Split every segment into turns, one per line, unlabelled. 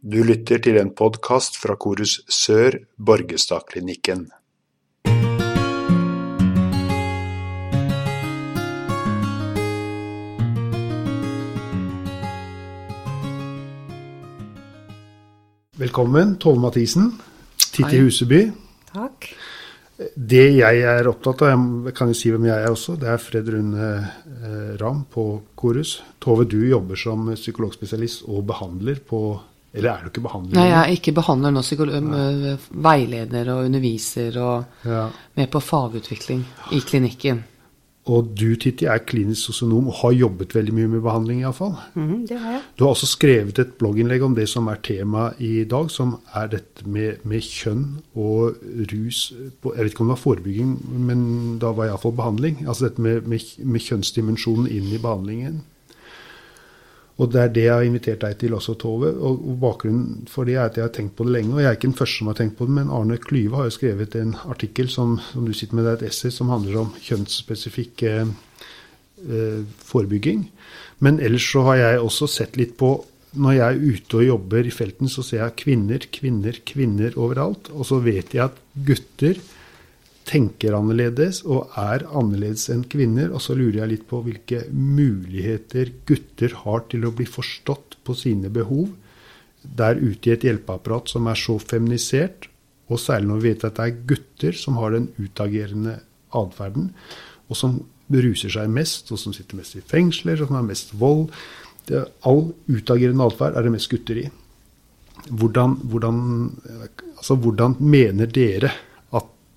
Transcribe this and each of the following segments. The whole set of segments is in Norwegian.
Du lytter til en podkast fra Korus Sør Borgestadklinikken.
Velkommen, Tove Mathisen. Titti Huseby.
Takk.
Det jeg er opptatt av, jeg kan jo si hvem jeg er også, det er Fred Rune Ram på Korus. Tove, du jobber som psykologspesialist og behandler på Eller er du ikke behandler?
Nei, jeg er ikke behandler nå, psykolo- øh, veileder og underviser og
Ja.
med på fagutvikling i klinikken.
Og du, Titti, er klinisk sosionom og har jobbet veldig mye med behandling, iallfall.
Mm, det har jeg.
Du har også skrevet et blogginnlegg om det som er tema i dag, som er dette med, med kjønn og rus på, Jeg vet ikke om det var forebygging, men da var iallfall behandling. Altså dette med, med, med kjønnsdimensjonen inn i behandlingen. Og det er det jeg har invitert deg til også, Tove. Og, og bakgrunnen for det er at jeg har tenkt på det lenge. Og jeg er ikke den første som har tenkt på det, men Arne Klyve har jo skrevet en artikkel som, som du sitter med, er et essay som handler om kjønnsspesifikk eh, eh, forebygging. Men ellers så har jeg også sett litt på Når jeg er ute og jobber i felten, så ser jeg kvinner, kvinner, kvinner overalt. Og så vet jeg at gutter tenker annerledes og er annerledes enn kvinner. Og så lurer jeg litt på hvilke muligheter gutter har til å bli forstått på sine behov der ute i et hjelpeapparat som er så feminisert, og særlig når vi vet at det er gutter som har den utagerende atferden, og som beruser seg mest, og som sitter mest i fengsler, og som har mest vold. Det, all utagerende atferd er det mest gutter i. Hvordan, hvordan, altså, hvordan mener dere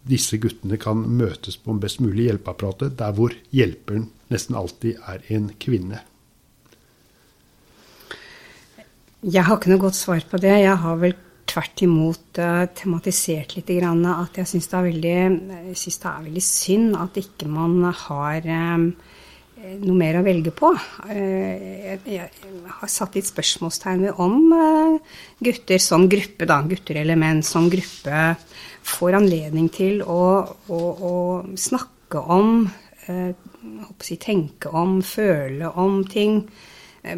disse guttene kan møtes på en best mulig hjelpeapparatet, der hvor hjelperen nesten alltid er en kvinne?
Jeg har ikke noe godt svar på det. Jeg har vel tvert imot uh, tematisert litt grann at jeg syns det, synes det er veldig synd at ikke man har um, noe mer å velge på. Eh, jeg, har satt litt spørsmålstegn ved om gutter som gruppe, da, gutter eller menn som gruppe, får anledning til å, å, å snakke om, eh, si, tenke om, føle om ting eh,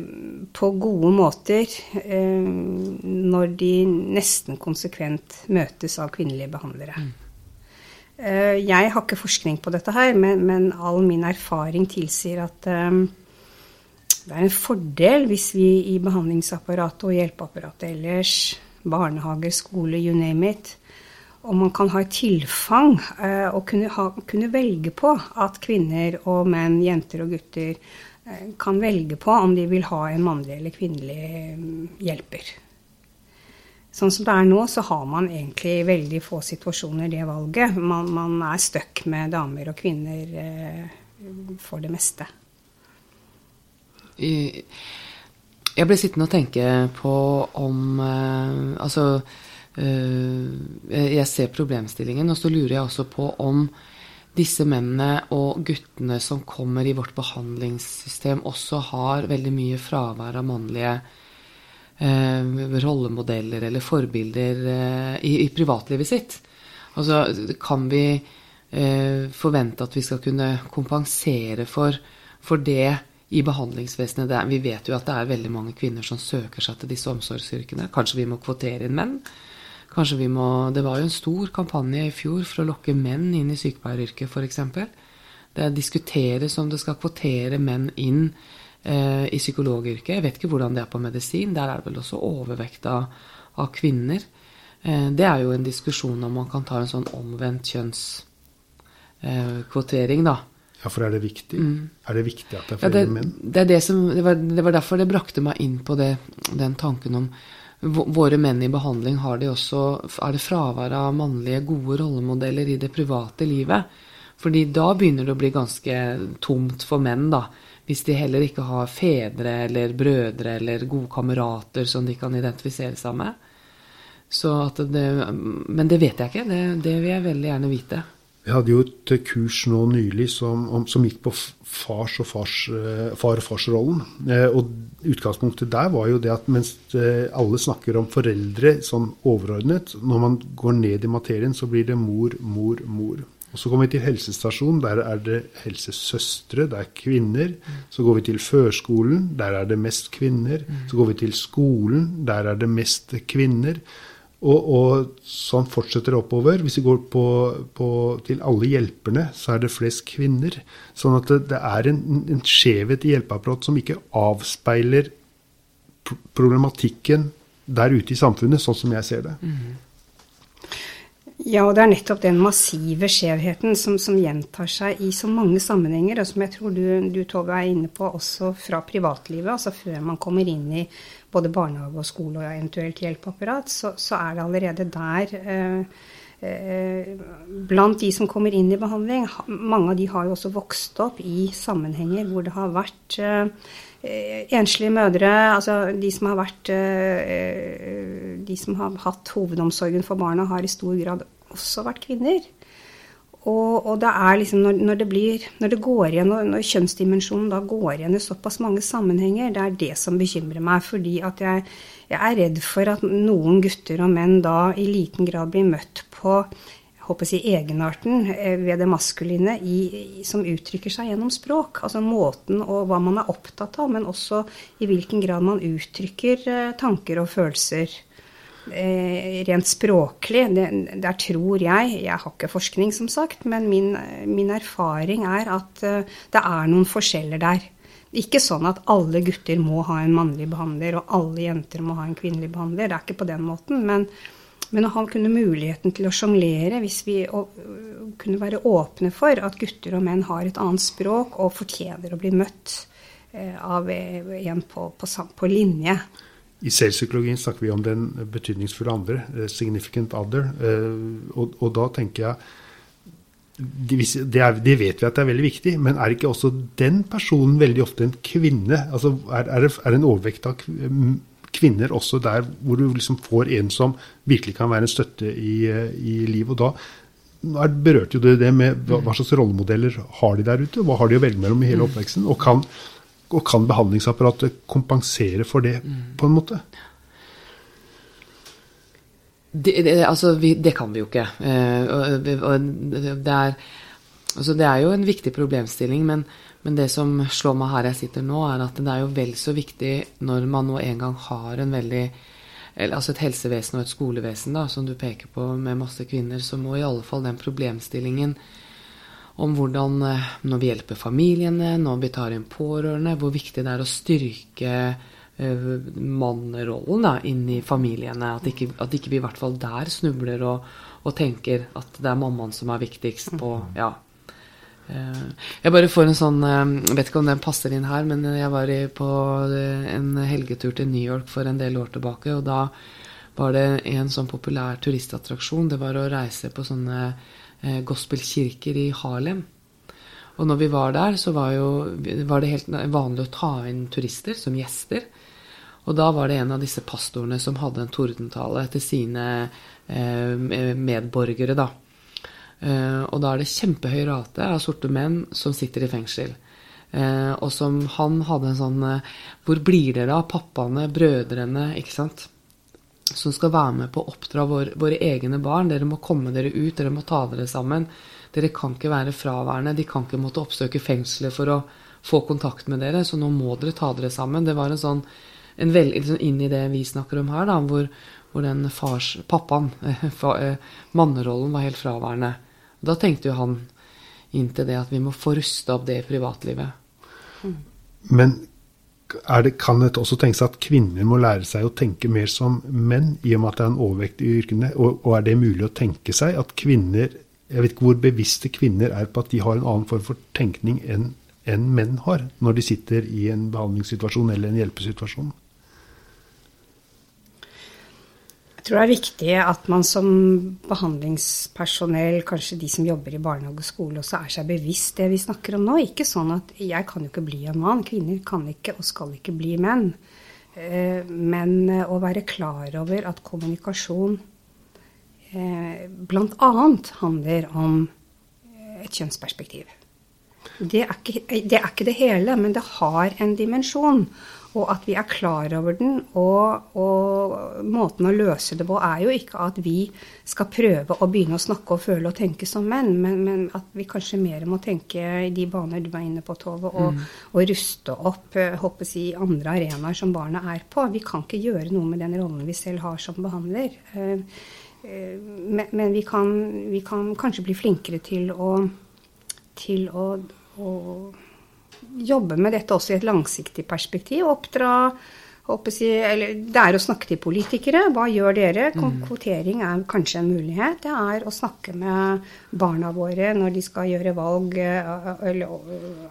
på gode måter eh, når de nesten konsekvent møtes av kvinnelige behandlere. Eh, Jeg har ikke forskning på dette her, men, men all min erfaring tilsier at eh, det er en fordel hvis vi i behandlingsapparatet og hjelpeapparatet ellers, barnehager, skole, you name it, og man kan ha et tilfang eh, og kunne, ha, kunne velge på at kvinner og menn, jenter og gutter eh, kan velge på om de vil ha en mannlig eller kvinnelig mm, hjelper. Sånn som det er nå, så har man egentlig veldig få situasjoner det valget. Man, man er stuck med damer og kvinner eh, for det meste.
Jeg ble sittende og tenke på om Altså, jeg ser problemstillingen, og så lurer jeg også på om disse mennene og guttene som kommer i vårt behandlingssystem, også har veldig mye fravær av mannlige eh, rollemodeller eller forbilder eh, i, i privatlivet sitt. Altså, kan vi eh, forvente at vi skal kunne kompensere for, for det i behandlingsvesenet? Er, vi vet jo at det er veldig mange kvinner som søker seg til disse omsorgsyrkene. Kanskje vi må kvotere inn menn? Kanskje vi må, Det var jo en stor kampanje i fjor for å lokke menn inn i sykepleieryrket, f.eks. Det diskuteres om det skal kvotere menn inn eh, i psykologyrket. Jeg vet ikke hvordan det er på medisin. Der er det vel også overvekt av, av kvinner. Eh, det er jo en diskusjon om man kan ta en sånn omvendt kjønnskvotering, da.
Ja, for er det viktig? Er det viktig at det er
Ja,
flere
det,
menn?
det, er det, som, det, var, det var derfor det brakte meg inn på det, den tanken om våre menn i behandling, har de også, er det fravær av mannlige, gode rollemodeller i det private livet? Fordi da begynner det å bli ganske tomt for menn, da. Hvis de heller ikke har fedre eller brødre eller gode kamerater som de kan identifisere seg med. Det, men det vet jeg ikke. Det, det vil jeg veldig gjerne vite.
Vi hadde jo et kurs nå nylig som, om, som gikk på fars og fars, eh, far og farsrollen. Eh, og utgangspunktet der var jo det at mens eh, alle snakker om foreldre sånn overordnet, når man går ned i materien, så blir det mor, mor, mor. Og Så kommer vi til helsestasjonen. Der er det helsesøstre, det er kvinner. Så går vi til førskolen, der er det mest kvinner. Så går vi til skolen, der er det mest kvinner. Og, og sånn fortsetter det oppover. Hvis vi går på, på, til alle hjelperne, så er det flest kvinner. Sånn at det, det er en, en skjevhet i hjelpeapparatet som ikke avspeiler problematikken der ute i samfunnet, sånn som jeg ser det. Mm.
Ja, og det er nettopp den massive skjevheten som, som, gjentar seg i så mange sammenhenger, og som jeg tror du, du Tove, er inne på også fra privatlivet. Altså før man kommer inn i både barnehage og skole og eventuelt hjelpeapparat, så, så er det allerede der eh, eh, Blant de som kommer inn i behandling, mange av de har jo også vokst opp i sammenhenger hvor det har vært eh, enslige mødre, altså de som har vært eh, De som har hatt hovedomsorgen for barna, har i stor grad også vært kvinner. Og, og det er liksom når, når, det blir Når det går igjen, når, når kjønnsdimensjonen da går igjen i såpass mange sammenhenger, det er det som bekymrer meg. Fordi at jeg, jeg er redd for at noen gutter og menn da i liten grad blir møtt på jeg håper si, egenarten eh, ved det maskuline i, som uttrykker seg gjennom språk. Altså måten og hva man er opptatt av, men også i hvilken grad man uttrykker eh, tanker og følelser. Eh, rent språklig, det, der tror jeg Jeg har ikke forskning, som sagt, men min, min erfaring er at uh, det er noen forskjeller der. Ikke sånn at alle gutter må ha en mannlig behandler, og alle jenter må ha en kvinnelig behandler. Det er ikke på den måten. Men, men å ha kunne muligheten til å sjonglere, hvis vi og, kunne være åpne for at gutter og menn har et annet språk og fortjener å bli møtt uh, av en på, på, på linje.
I selvpsykologien snakker vi om den betydningsfulle andre, eh, significant other. Eh, og, og da tenker jeg det, er, det, vet vi at det er veldig viktig, men er ikke også den personen veldig ofte en kvinne? Altså, er, er, det, er det en overvekt av kvinner også der hvor du liksom får en som virkelig kan være en støtte i, i livet? Og da berørte jo det det med hva, hva slags rollemodeller har de der ute? Hva har de å velge mellom i hele mm. oppveksten? Og kan og kan behandlingsapparatet kompensere for det på en måte?
Det, det, altså, vi, det kan vi jo ikke. Og det, er, altså, det, er, jo en viktig problemstilling, men, men, det som slår meg her jeg sitter nå, er at det er jo vel så viktig når man nå en gang har en veldig altså et helsevesen og et skolevesen da, som du peker på med masse kvinner, så må i alle fall den problemstillingen om hvordan eh, når vi hjelper familiene, når vi tar inn pårørende, hvor viktig det er å styrke mannrollen mannerollen da, inn i familiene. At ikke, at ikke vi i hvert fall der snubler og, og, tenker at det er mammaen som er viktigst på ja. Uh, jeg bare får en sånn Jeg vet ikke om den passer inn her, men jeg var på en helgetur til New York for en del år tilbake, og da var det en sånn populær turistattraksjon. Det var å reise på sånne eh, gospelkirker i Harlem. Og når vi var der, så var, jo, var, det helt vanlig å ta inn turister som gjester. Og da var det en av disse pastorene som hadde en tordentale til sine eh, medborgere, da. Eh, og da er det kjempehøy rate av sorte menn som sitter i fengsel. Eh, og som han hadde en sånn eh, Hvor blir dere av pappaene, brødrene, ikke sant? Som skal være med på å oppdra våre, våre egne barn. Dere må komme dere ut, dere må ta dere sammen. Dere kan ikke være fraværende. De kan ikke måtte oppsøke fengselet for å få kontakt med dere, så nå må dere ta dere sammen. Det var en sånn en vel, liksom inn i det vi snakker om her, da, hvor, hvor den fars, pappaen, eh, mannerollen, var helt fraværende. Da tenkte jo han inn til det at vi må få rusta opp det privatlivet.
Men det, kan det også tenkes at kvinner må lære seg å tenke mer som menn, i og med at det er en overvekt i yrkene? Og, og, er det mulig å tenke seg at kvinner Jeg vet ikke hvor bevisste kvinner er på at de har en annen form for tenkning enn en menn har, når de sitter i en behandlingssituasjon eller en hjelpesituasjon?
Jeg tror det er viktig at man som behandlingspersonell, kanskje de som jobber i barnehage og skole, også er seg bevisst det vi snakker om nå. Ikke sånn at jeg kan jo ikke bli en mann. Kvinner kan ikke og skal ikke bli menn. Eh, men eh, å være klar over at kommunikasjon eh, bl.a. handler om et kjønnsperspektiv. Det er, ikke, det er ikke det hele, men det har en dimensjon. Og at vi er klar over den. Og, og, måten å løse det på er jo ikke at vi skal prøve å begynne å snakke og føle og tenke som menn, men, men at vi kanskje mer må tenke i de baner du er inne på, Tove, og, mm. og ruste opp håper eh, jeg, andre arenaer som barna er på. Vi kan ikke gjøre noe med den rollen vi selv har som behandler. Eh, eh, men, men vi, kan, vi, kan, kanskje bli flinkere til å, til å, å jobbe med dette også i et langsiktig perspektiv. Oppdra si, eller, Det er å snakke til politikere. Hva gjør dere? Mm. Kvotering er kanskje en mulighet. Det er å snakke med barna våre når de skal gjøre valg eh,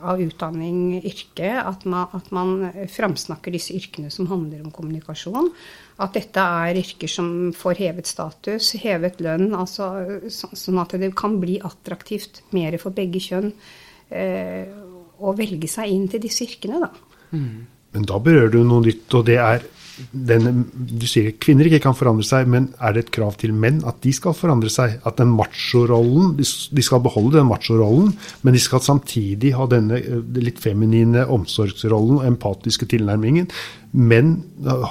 av utdanning, yrke. At man, at man framsnakker disse yrkene som handler om kommunikasjon. At dette er yrker som får hevet status, hevet lønn. Altså, sånn at det kan bli attraktivt mer for begge kjønn. Eh, å velge seg inn til disse yrkene, da.
Mm. Men da berører du noe nytt, og det er den, Du sier at kvinner ikke kan forandre seg, men er det et krav til menn at de skal forandre seg? At den machorollen De skal beholde den machorollen, men de skal samtidig ha denne eh, litt feminine omsorgsrollen og empatiske tilnærmingen. Menn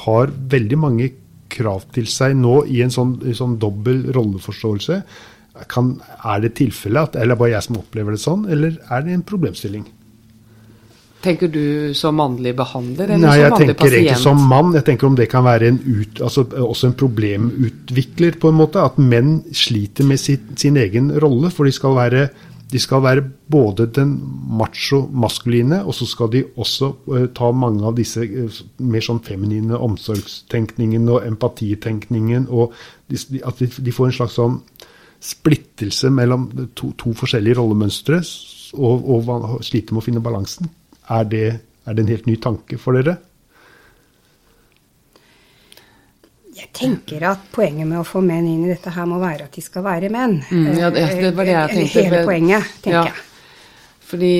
har veldig mange krav til seg nå i en sånn, sånn dobbel rolleforståelse. Kan, er det tilfellet, eller bare jeg som opplever det sånn, eller er det en problemstilling?
Tenker du som mannlig behandler,
eller Nei, som pasient? Jeg tenker egentlig som mann. Jeg tenker om det kan være en ut, altså også en problemutvikler, på en måte. At menn sliter med sitt, sin egen rolle. For de skal, være, de skal være både den macho-maskuline, og så skal de også uh, ta mange av disse uh, mer sånn feminine omsorgstenkningen og empatitenkningen. Og de, at de, de, får en slags sånn splittelse mellom to, to forskjellige rollemønstre, og, og sliter med å finne balansen. Er det, er det en helt ny tanke for dere?
Jeg tenker at poenget med å få menn inn i dette her må være at de skal være menn.
Mm, ja, det, det, var det jeg tenkte.
Hele poenget, tenker ja, jeg.
Fordi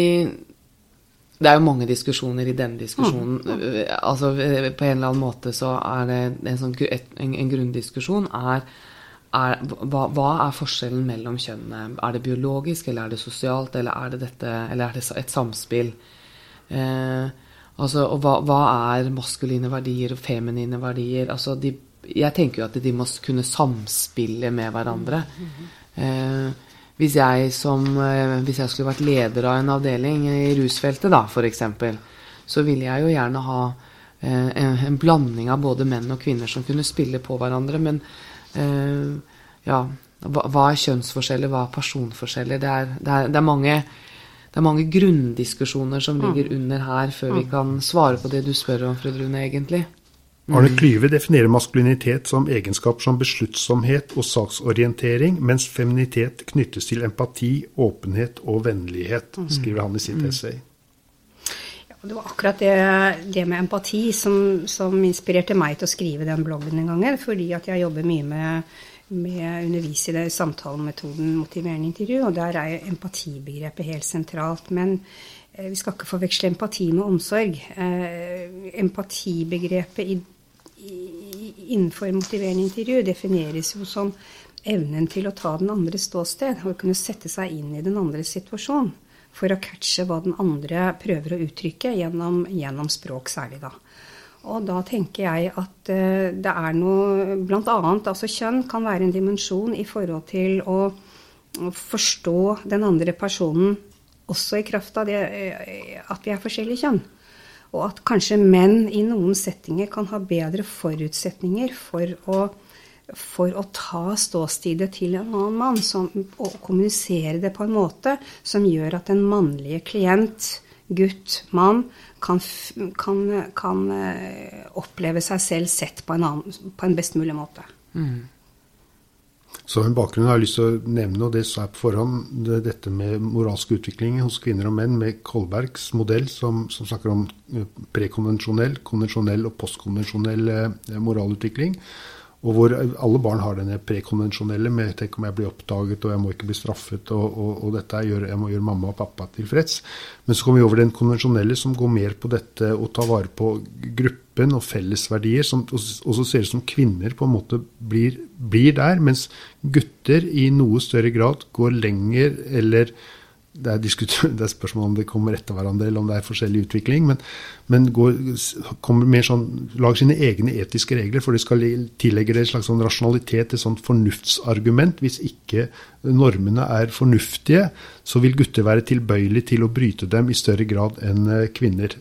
det er jo mange diskusjoner i denne diskusjonen. Mm. Altså, på en eller annen måte så er det en, sånn, en, en grunndiskusjon er, er hva, hva, er forskjellen mellom kjønnene? Er det biologisk, eller er det sosialt, eller er det, dette, eller er det et samspill? Eh, altså, og hva, hva, er maskuline verdier og feminine verdier? Altså, de, jeg tenker jo at de må kunne samspille med hverandre. Eh, hvis, jeg som, eh, hvis jeg skulle vært leder av en avdeling i rusfeltet, da, f.eks., så ville jeg jo gjerne ha eh, en, en, blanding av både menn og kvinner som kunne spille på hverandre. Men eh, ja, hva, hva, er kjønnsforskjeller, hva er personforskjeller? Det er, det er, det er mange det er mange grunndiskusjoner som mm. ligger under her, før vi mm. kan svare på det du spør om, Fred Rune, egentlig.
Mm. Arne Klyve definerer maskulinitet som egenskap som besluttsomhet og saksorientering, mens feminitet knyttes til empati, åpenhet og vennlighet, skriver han i sitt essay.
Ja, det var akkurat det, det med empati som, som, inspirerte meg til å skrive den bloggen en gang. Fordi at jeg jobber mye med med undervise i samtalemetoden motiverende intervju, og der er empatibegrepet helt sentralt. Men eh, vi skal ikke forveksle empati med omsorg. Eh, empatibegrepet i, i, innenfor motiverende intervju defineres jo som evnen til å ta den andres ståsted og kunne sette seg inn i den andres situasjon for å catche hva den andre prøver å uttrykke gjennom, gjennom språk særlig, da. Og da tenker jeg at uh, det er noe Bl.a. altså kjønn kan være en dimensjon i forhold til å, forstå den andre personen også i kraft av det uh, at vi er forskjellige kjønn. Og at kanskje menn i noen settinger kan ha bedre forutsetninger for å, for å ta ståstedet til en annen mann som, og kommunisere det på en måte som gjør at den mannlige klient, gutt, mann, kan, kan, kan eh, oppleve seg selv sett på en, annen, på en best mulig måte. Mm.
Så en bakgrunn har jeg lyst til å nevne, og det sa jeg på forhånd, det, dette med moralsk utvikling hos kvinner og menn, med Kolbergs modell, som, som snakker om eh, prekonvensjonell, konvensjonell og postkonvensjonell eh, moralutvikling. Og hvor alle barn har denne prekonvensjonelle med 'tenk om jeg blir oppdaget', og 'jeg må ikke bli straffet', og, og, og dette gjør, 'jeg må gjøre mamma og pappa tilfreds'. Men så kommer vi over den konvensjonelle som går mer på dette å ta vare på gruppen og fellesverdier. Som, og, og, så ser det som kvinner på en måte blir, blir der, mens gutter i noe større grad går lenger eller det er, det er, spørsmål om det kommer etter hverandre, eller om det er forskjellig utvikling. Men, men går, kommer mer sånn, lager sine egne etiske regler, for de skal tillegge det en slags sånn rasjonalitet, et sånt fornuftsargument. Hvis ikke normene er fornuftige, så vil gutter være tilbøyelige til å bryte dem i større grad enn eh, kvinner.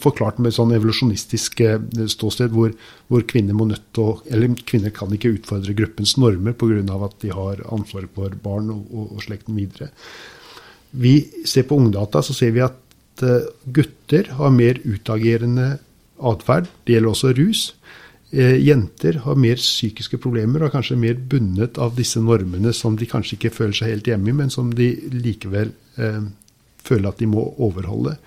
Forklart med et sånn evolusjonistisk eh, ståsted, hvor, hvor kvinner må nødt å Eller kvinner kan ikke utfordre gruppens normer pga. at de har ansvaret for barn og, og, og slekten videre. Vi ser på ungdata, så ser vi at Eh, gutter har mer utagerende atferd. Det gjelder også rus. Eh, jenter har mer psykiske problemer og er kanskje mer bundet av disse normene som de kanskje ikke føler seg helt hjemme i, men som de likevel eh, føler at de må overholde.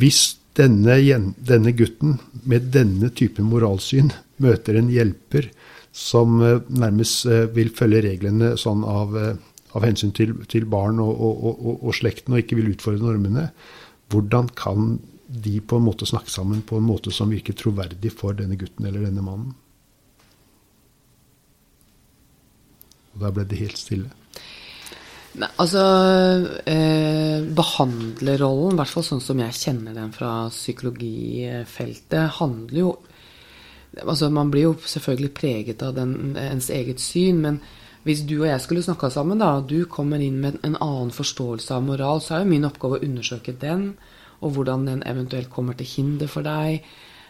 Hvis denne, denne, gutten med denne typen moralsyn møter en hjelper som eh, nærmest vil følge reglene sånn av av hensyn til, til barn og, og, og, og, slekten, og ikke vil utfordre normene, hvordan kan de på en måte snakke sammen på en måte som virker troverdig for denne gutten eller denne mannen? Og da ble det helt stille.
Nei, altså eh, Behandlerrollen, i hvert fall sånn som jeg kjenner den fra psykologifeltet, handler jo altså Man blir jo selvfølgelig preget av den, ens eget syn, men hvis du og jeg skulle snakka sammen, da, og du kommer inn med en annen forståelse av moral, så er jo min oppgave å undersøke den, og hvordan den eventuelt kommer til hinder for deg,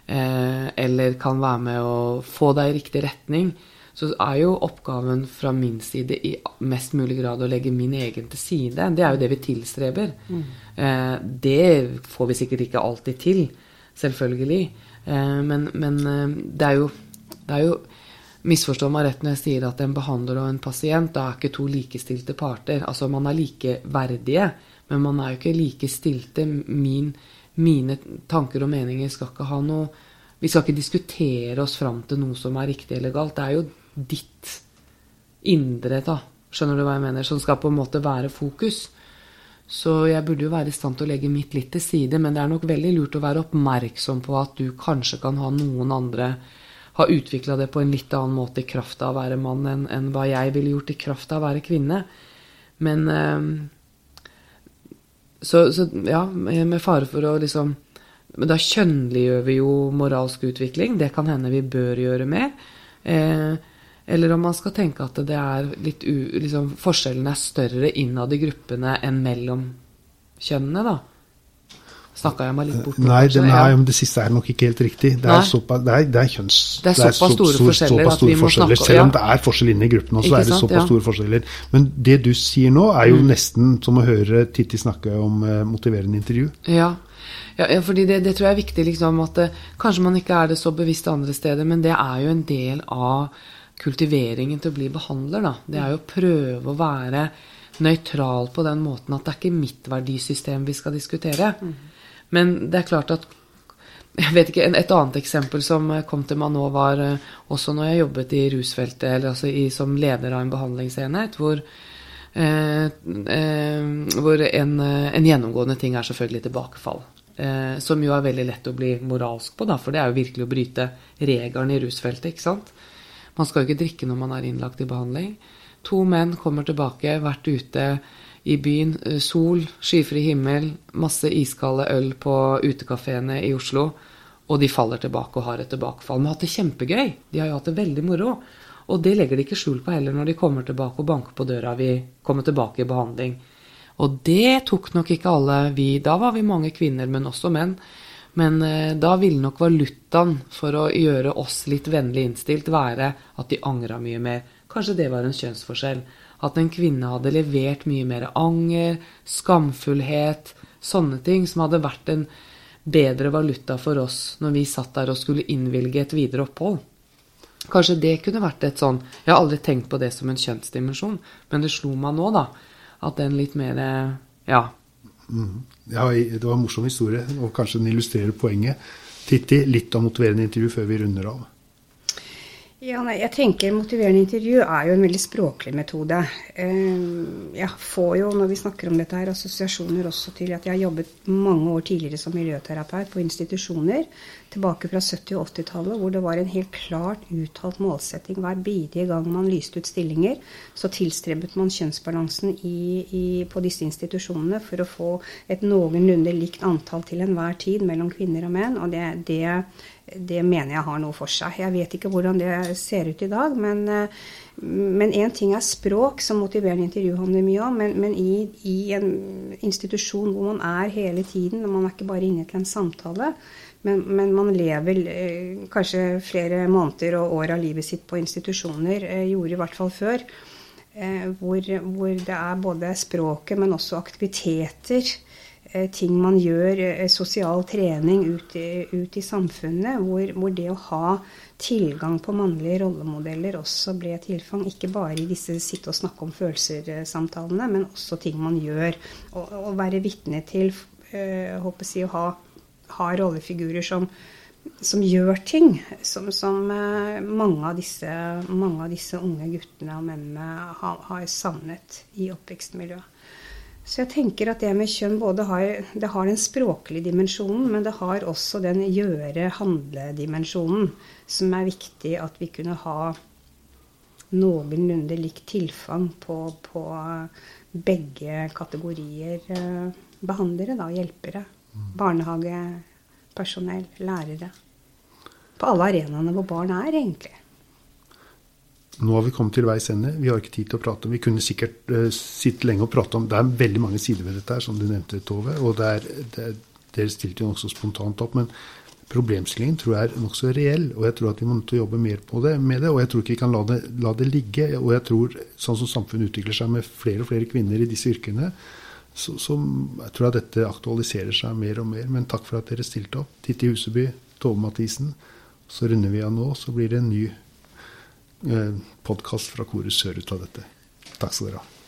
eh, eller kan være med å få deg i riktig retning. Så er jo oppgaven fra min side i mest mulig grad å legge min egen til side. Det er jo det vi tilstreber. Mm. Eh, det får vi sikkert ikke alltid til, selvfølgelig. Eh, men, men det er jo, det er jo Misforstå meg rett når jeg sier at en behandler og en pasient da er ikke to likestilte parter. Altså Man er likeverdige, men man er jo ikke likestilte. Min, mine tanker og meninger skal ikke ha noe Vi skal ikke diskutere oss fram til noe som er riktig eller galt. Det er jo ditt indre, da, skjønner du hva jeg mener, som skal på en måte være fokus. Så jeg burde jo være i stand til å legge mitt litt til side, men det er nok veldig lurt å være oppmerksom på at du kanskje kan ha noen andre har utvikla det på en litt annen måte i kraft av å være mann enn, enn hva jeg ville gjort i kraft av å være kvinne. Men eh, så, så, ja, med fare for å liksom Men da kjønnliggjør vi jo moralsk utvikling. Det kan hende vi bør gjøre mer. Eh, eller om man skal tenke at det er litt u, liksom, forskjellene er større innad i gruppene enn mellom kjønnene, da. Snakka jeg meg litt bort?
Nei, det, nei ja. det siste er nok ikke helt riktig. Det er, såpass, det er, det er kjønns...
Det er såpass store så, forskjeller
såpass store forskjeller. Snakke, Selv om det er forskjell inne i gruppen også, er det såpass ja. store forskjeller. Men det du sier nå, er jo mm. nesten som å høre Titti snakke om uh, motiverende intervju.
Ja. Ja, fordi det, det, tror jeg er viktig. Liksom, at uh, Kanskje man ikke er det så bevisst andre steder, men det er jo en del av kultiveringen til å bli behandler. Da. Det er jo å prøve å være nøytral på den måten at det er ikke mitt verdisystem vi skal diskutere. Mm. Men det er klart at jeg vet ikke, Et annet eksempel som kom til meg nå, var eh, også når jeg jobbet i rusfeltet, eller altså i, som leder av en behandlingsenhet, hvor, eh, eh, hvor en, eh, en, gjennomgående ting er selvfølgelig tilbakefall. Eh, som jo er veldig lett å bli moralsk på, da, for det er jo virkelig å bryte reglene i rusfeltet. ikke sant? Man skal jo ikke drikke når man er innlagt i behandling. To menn kommer tilbake, vært ute i byen. Eh, sol, skyfri himmel, masse iskalde øl på utekafeene i Oslo. Og de faller tilbake og har et tilbakefall. Men har hatt det kjempegøy. De har jo hatt det veldig moro. Og det legger de ikke skjul på heller når de kommer tilbake og banker på døra vi kommer tilbake i behandling. Og det tok nok ikke alle vi Da var vi mange kvinner, men også menn. Men eh, da ville nok valutaen for å gjøre oss litt vennlig innstilt være at de angra mye mer. Kanskje det var en kjønnsforskjell at en kvinne hadde levert mye mer anger, skamfullhet, sånne ting, som hadde vært en bedre valuta for oss når vi satt der og skulle innvilge et videre opphold. Kanskje det kunne vært et sånn Jeg har aldri tenkt på det som en kjønnsdimensjon, men det slo meg nå, da. At den litt mer Ja.
Mm. ja det var en morsom historie, og kanskje den illustrerer poenget. Titti, litt av motiverende intervju før vi runder av.
Ja, nei, jeg tenker Motiverende intervju er jo en veldig språklig metode. Eh, jeg får jo, når vi snakker om dette her, assosiasjoner også til at jeg har jobbet mange år tidligere som miljøterapeut på institusjoner. Tilbake fra 70- og 80-tallet, hvor det var en helt klart uttalt målsetting hver bidige gang man lyste ut stillinger. Så tilstrebet man kjønnsbalansen i, i, på disse institusjonene for å få et noenlunde likt antall til enhver tid mellom kvinner og menn. og det, det det mener jeg har noe for seg. Jeg vet ikke hvordan det ser ut i dag, men eh, men én ting er språk, som motiverende intervju handler mye om. Men, men i, i, en institusjon hvor man er hele tiden, og man er ikke bare inne til en samtale, men, men man lever eh, kanskje flere måneder og år av livet sitt på institusjoner, eh, gjorde i hvert fall før, eh, hvor, hvor, det er både språket, men også aktiviteter ting man gjør, eh, sosial trening ut ut i samfunnet, hvor, hvor, det å ha tilgang på mannlige rollemodeller også ble tilfang. Ikke bare i disse sitte og snakke om følelser-samtalene, men også ting man gjør. Å være vitne til øh, si, å ha, ha, rollefigurer som, som gjør ting som, som mange, av disse, mange, av disse, unge guttene og mennene har, har savnet i oppvekstmiljøet. Så jeg tenker at det med kjønn både har, det har den språklige dimensjonen, men det har også den gjøre-handle-dimensjonen, som er viktig at vi kunne ha noenlunde likt tilfang på, på begge kategorier eh, behandlere, da, hjelpere. Barnehagepersonell, lærere. På alle arenaene hvor barn er, egentlig.
Nå har vi kommet til veis ende. Vi har ikke tid til å prate om Vi kunne sikkert uh, sitte lenge og prate om Det er veldig mange sider ved dette, her, som du nevnte, Tove. Og det det er, dere stilte jo nokså spontant opp. Men problemstillingen tror jeg er nokså reell. Og jeg tror at vi må jobbe mer det, med det. Og jeg tror ikke vi kan la det, la det ligge. Og jeg tror, sånn som samfunnet utvikler seg med flere og flere kvinner i disse yrkene, så, så jeg tror jeg dette aktualiserer seg mer og mer. Men takk for at dere stilte opp. Titti Huseby, Tove Mathisen. Så runder vi av nå, så blir det en ny podkast fra Koret Sør ut av dette. Takk skal dere ha.